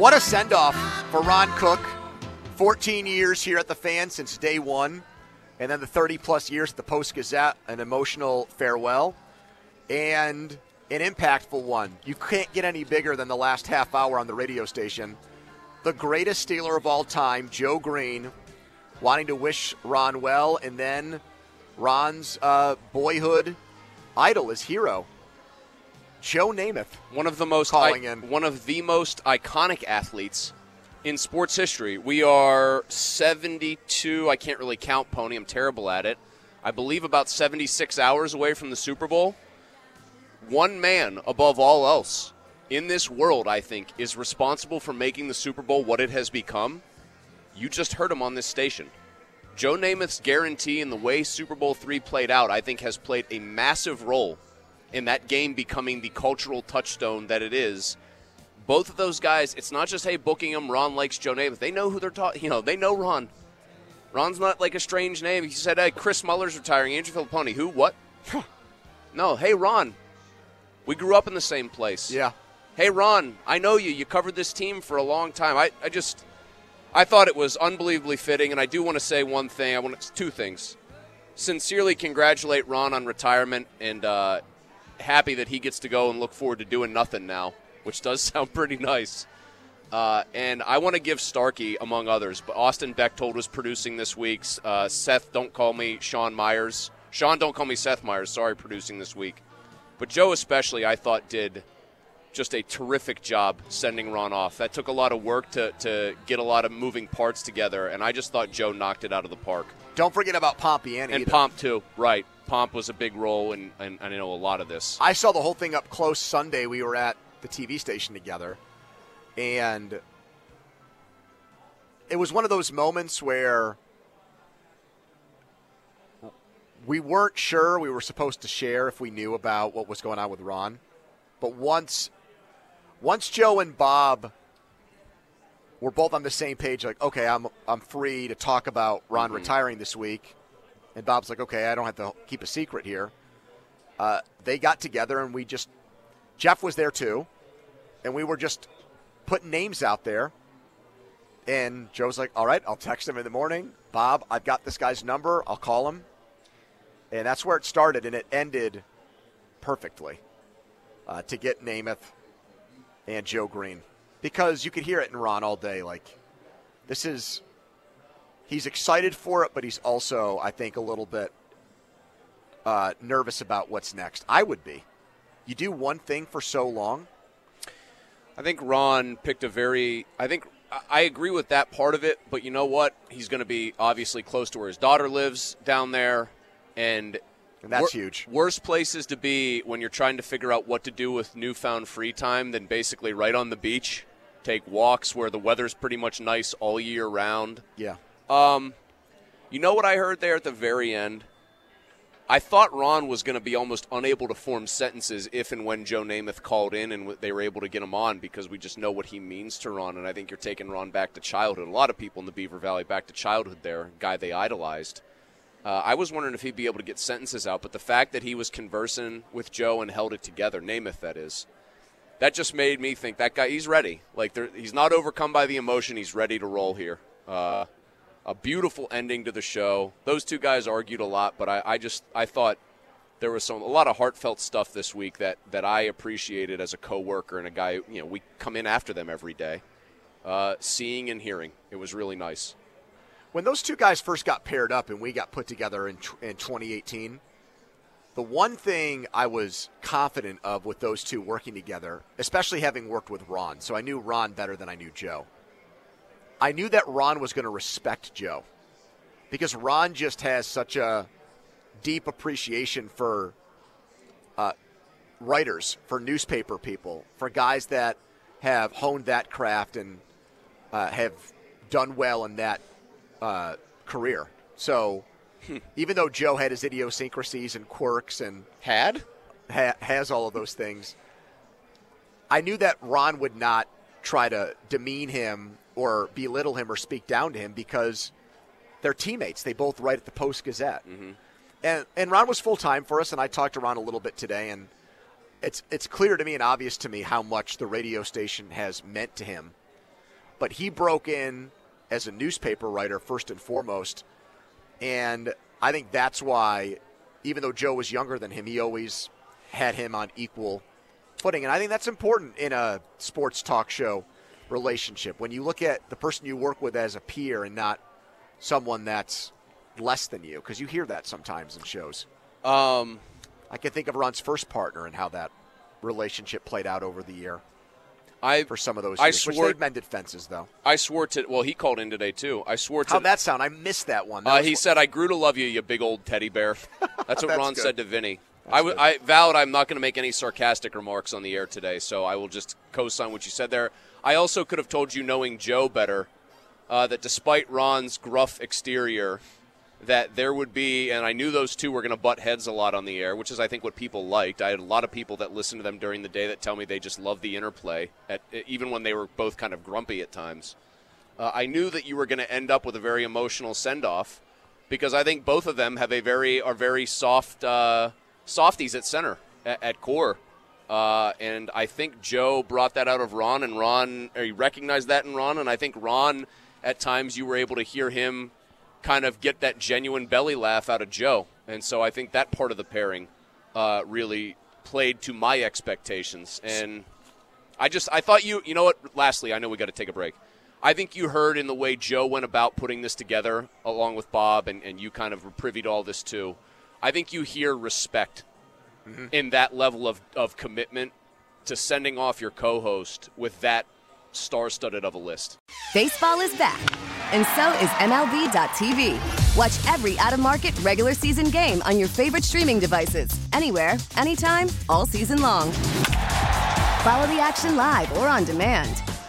What a send off for Ron Cook. 14 years here at the fan since day one, and then the 30 plus years at the Post Gazette, an emotional farewell, and an impactful one. You can't get any bigger than the last half hour on the radio station. The greatest Steeler of all time, Joe Greene, wanting to wish Ron well, and then Ron's uh, boyhood idol, his hero, Joe Namath. One of the most Calling I- in. one of the most iconic athletes in sports history. We are 72. I can't really count pony. I'm terrible at it. I believe about 76 hours away from the Super Bowl. One man above all else in this world, I think, is responsible for making the Super Bowl what it has become. You just heard him on this station. Joe Namath's guarantee and the way Super Bowl three played out, I think, has played a massive role in that game becoming the cultural touchstone that it is. Both of those guys, it's not just hey booking them. Ron likes Joe Namath. They know who they're talking. You know, they know Ron. Ron's not like a strange name. He said, "Hey, Chris Mueller's retiring. Andrew Fillipponi. Who? What? no. Hey, Ron. We grew up in the same place. Yeah. Hey, Ron. I know you. You covered this team for a long time. I, I just, I thought it was unbelievably fitting, and I do want to say one thing. I want two things. Sincerely congratulate Ron on retirement, and uh, happy that he gets to go and look forward to doing nothing now, which does sound pretty nice. Uh, and I want to give Starkey, among others, but Austin Bechtold was producing this week. Uh, Seth, don't call me Sean Myers. Sean, don't call me Seth Myers. Sorry, producing this week. But Joe, especially, I thought did just a terrific job sending Ron off. That took a lot of work to, to get a lot of moving parts together, and I just thought Joe knocked it out of the park. Don't forget about Pompiani. And either. Pomp, too. Right. Pomp was a big role, and, and I know a lot of this. I saw the whole thing up close Sunday. We were at the TV station together, and it was one of those moments where we weren't sure we were supposed to share if we knew about what was going on with Ron. But once once Joe and Bob were both on the same page, like, okay, I'm I'm free to talk about Ron mm-hmm. retiring this week, and Bob's like, okay, I don't have to keep a secret here. Uh, they got together and we just Jeff was there too, and we were just putting names out there. And Joe's like, all right, I'll text him in the morning. Bob, I've got this guy's number. I'll call him. And that's where it started, and it ended perfectly uh, to get Namath and Joe Greene because you could hear it in Ron all day. Like, this is, he's excited for it, but he's also, I think, a little bit uh, nervous about what's next. I would be. You do one thing for so long. I think Ron picked a very. I think I- agree with that part of it, but you know what? He's going to be obviously close to where his daughter lives down there, and And that's huge. Worst places to be when you're trying to figure out what to do with newfound free time than basically right on the beach. Take walks where the weather's pretty much nice all year round. Yeah. Um, you know what I heard there at the very end? I thought Ron was going to be almost unable to form sentences if and when Joe Namath called in and they were able to get him on because we just know what he means to Ron. And I think you're taking Ron back to childhood. A lot of people in the Beaver Valley back to childhood there, guy they idolized. Uh, I was wondering if he'd be able to get sentences out, but the fact that he was conversing with Joe and held it together, Namath that is, that just made me think that guy, he's ready. Like, he's not overcome by the emotion. He's ready to roll here. Uh, a beautiful ending to the show. Those two guys argued a lot, but I, I just I thought there was some a lot of heartfelt stuff this week that that I appreciated as a coworker and a guy. You know, we come in after them every day, uh, seeing and hearing. It was really nice. When those two guys first got paired up and we got put together in, in 2018, the one thing I was confident of with those two working together, especially having worked with Ron, so I knew Ron better than I knew Joe. I knew that Ron was going to respect Joe because Ron just has such a deep appreciation for uh, writers, for newspaper people, for guys that have honed that craft and uh, have done well in that uh, career. So even though Joe had his idiosyncrasies and quirks and Had? ha- has all of those things, I knew that Ron would not try to demean him or belittle him or speak down to him because they're teammates. They both write at the Post Gazette, mm-hmm. and and Ron was full time for us. And I talked to Ron a little bit today, and it's it's clear to me and obvious to me how much the radio station has meant to him. But he broke in as a newspaper writer first and foremost, and I think that's why, even though Joe was younger than him, he always had him on equal footing. And I think that's important in a sports talk show relationship. When you look at the person you work with as a peer and not someone that's less than you, because you hear that sometimes in shows. Um, I can think of Ron's first partner and how that relationship played out over the year I for some of those I years. swore- they've mended fences, though. I swore to. Well, he called in today too. I swore to. How'd that sound? I missed that one. That Uh, he one- said, "I grew to love you, you big old teddy bear." That's what That's Ron good. said to Vinny. I, w-. I vowed I'm not going to make any sarcastic remarks on the air today, so I will just co-sign what you said there. I also could have told you, knowing Joe better, uh, that despite Ron's gruff exterior, that there would be, and I knew those two were going to butt heads a lot on the air, which is I think what people liked. I had a lot of people that listened to them during the day that tell me they just love the interplay, at, even when they were both kind of grumpy at times. Uh, I knew that you were going to end up with a very emotional send-off because I think both of them have a very are very soft uh, softies at center at, at core. Uh, and I think Joe brought that out of Ron, and Ron he recognized that in Ron, and I think Ron at times you were able to hear him kind of get that genuine belly laugh out of Joe, and so I think that part of the pairing uh, really played to my expectations, and I just I thought you you know what. Lastly, I know we got to take a break. I think you heard in the way Joe went about putting this together, along with Bob, and, and you kind of were privy to all this too. I think you hear respect mm-hmm. in that level of, of commitment to sending off your co host with that star studded of a list. Baseball is back, and so is MLB.tv. Watch every out of market regular season game on your favorite streaming devices, anywhere, anytime, all season long. Follow the action live or on demand.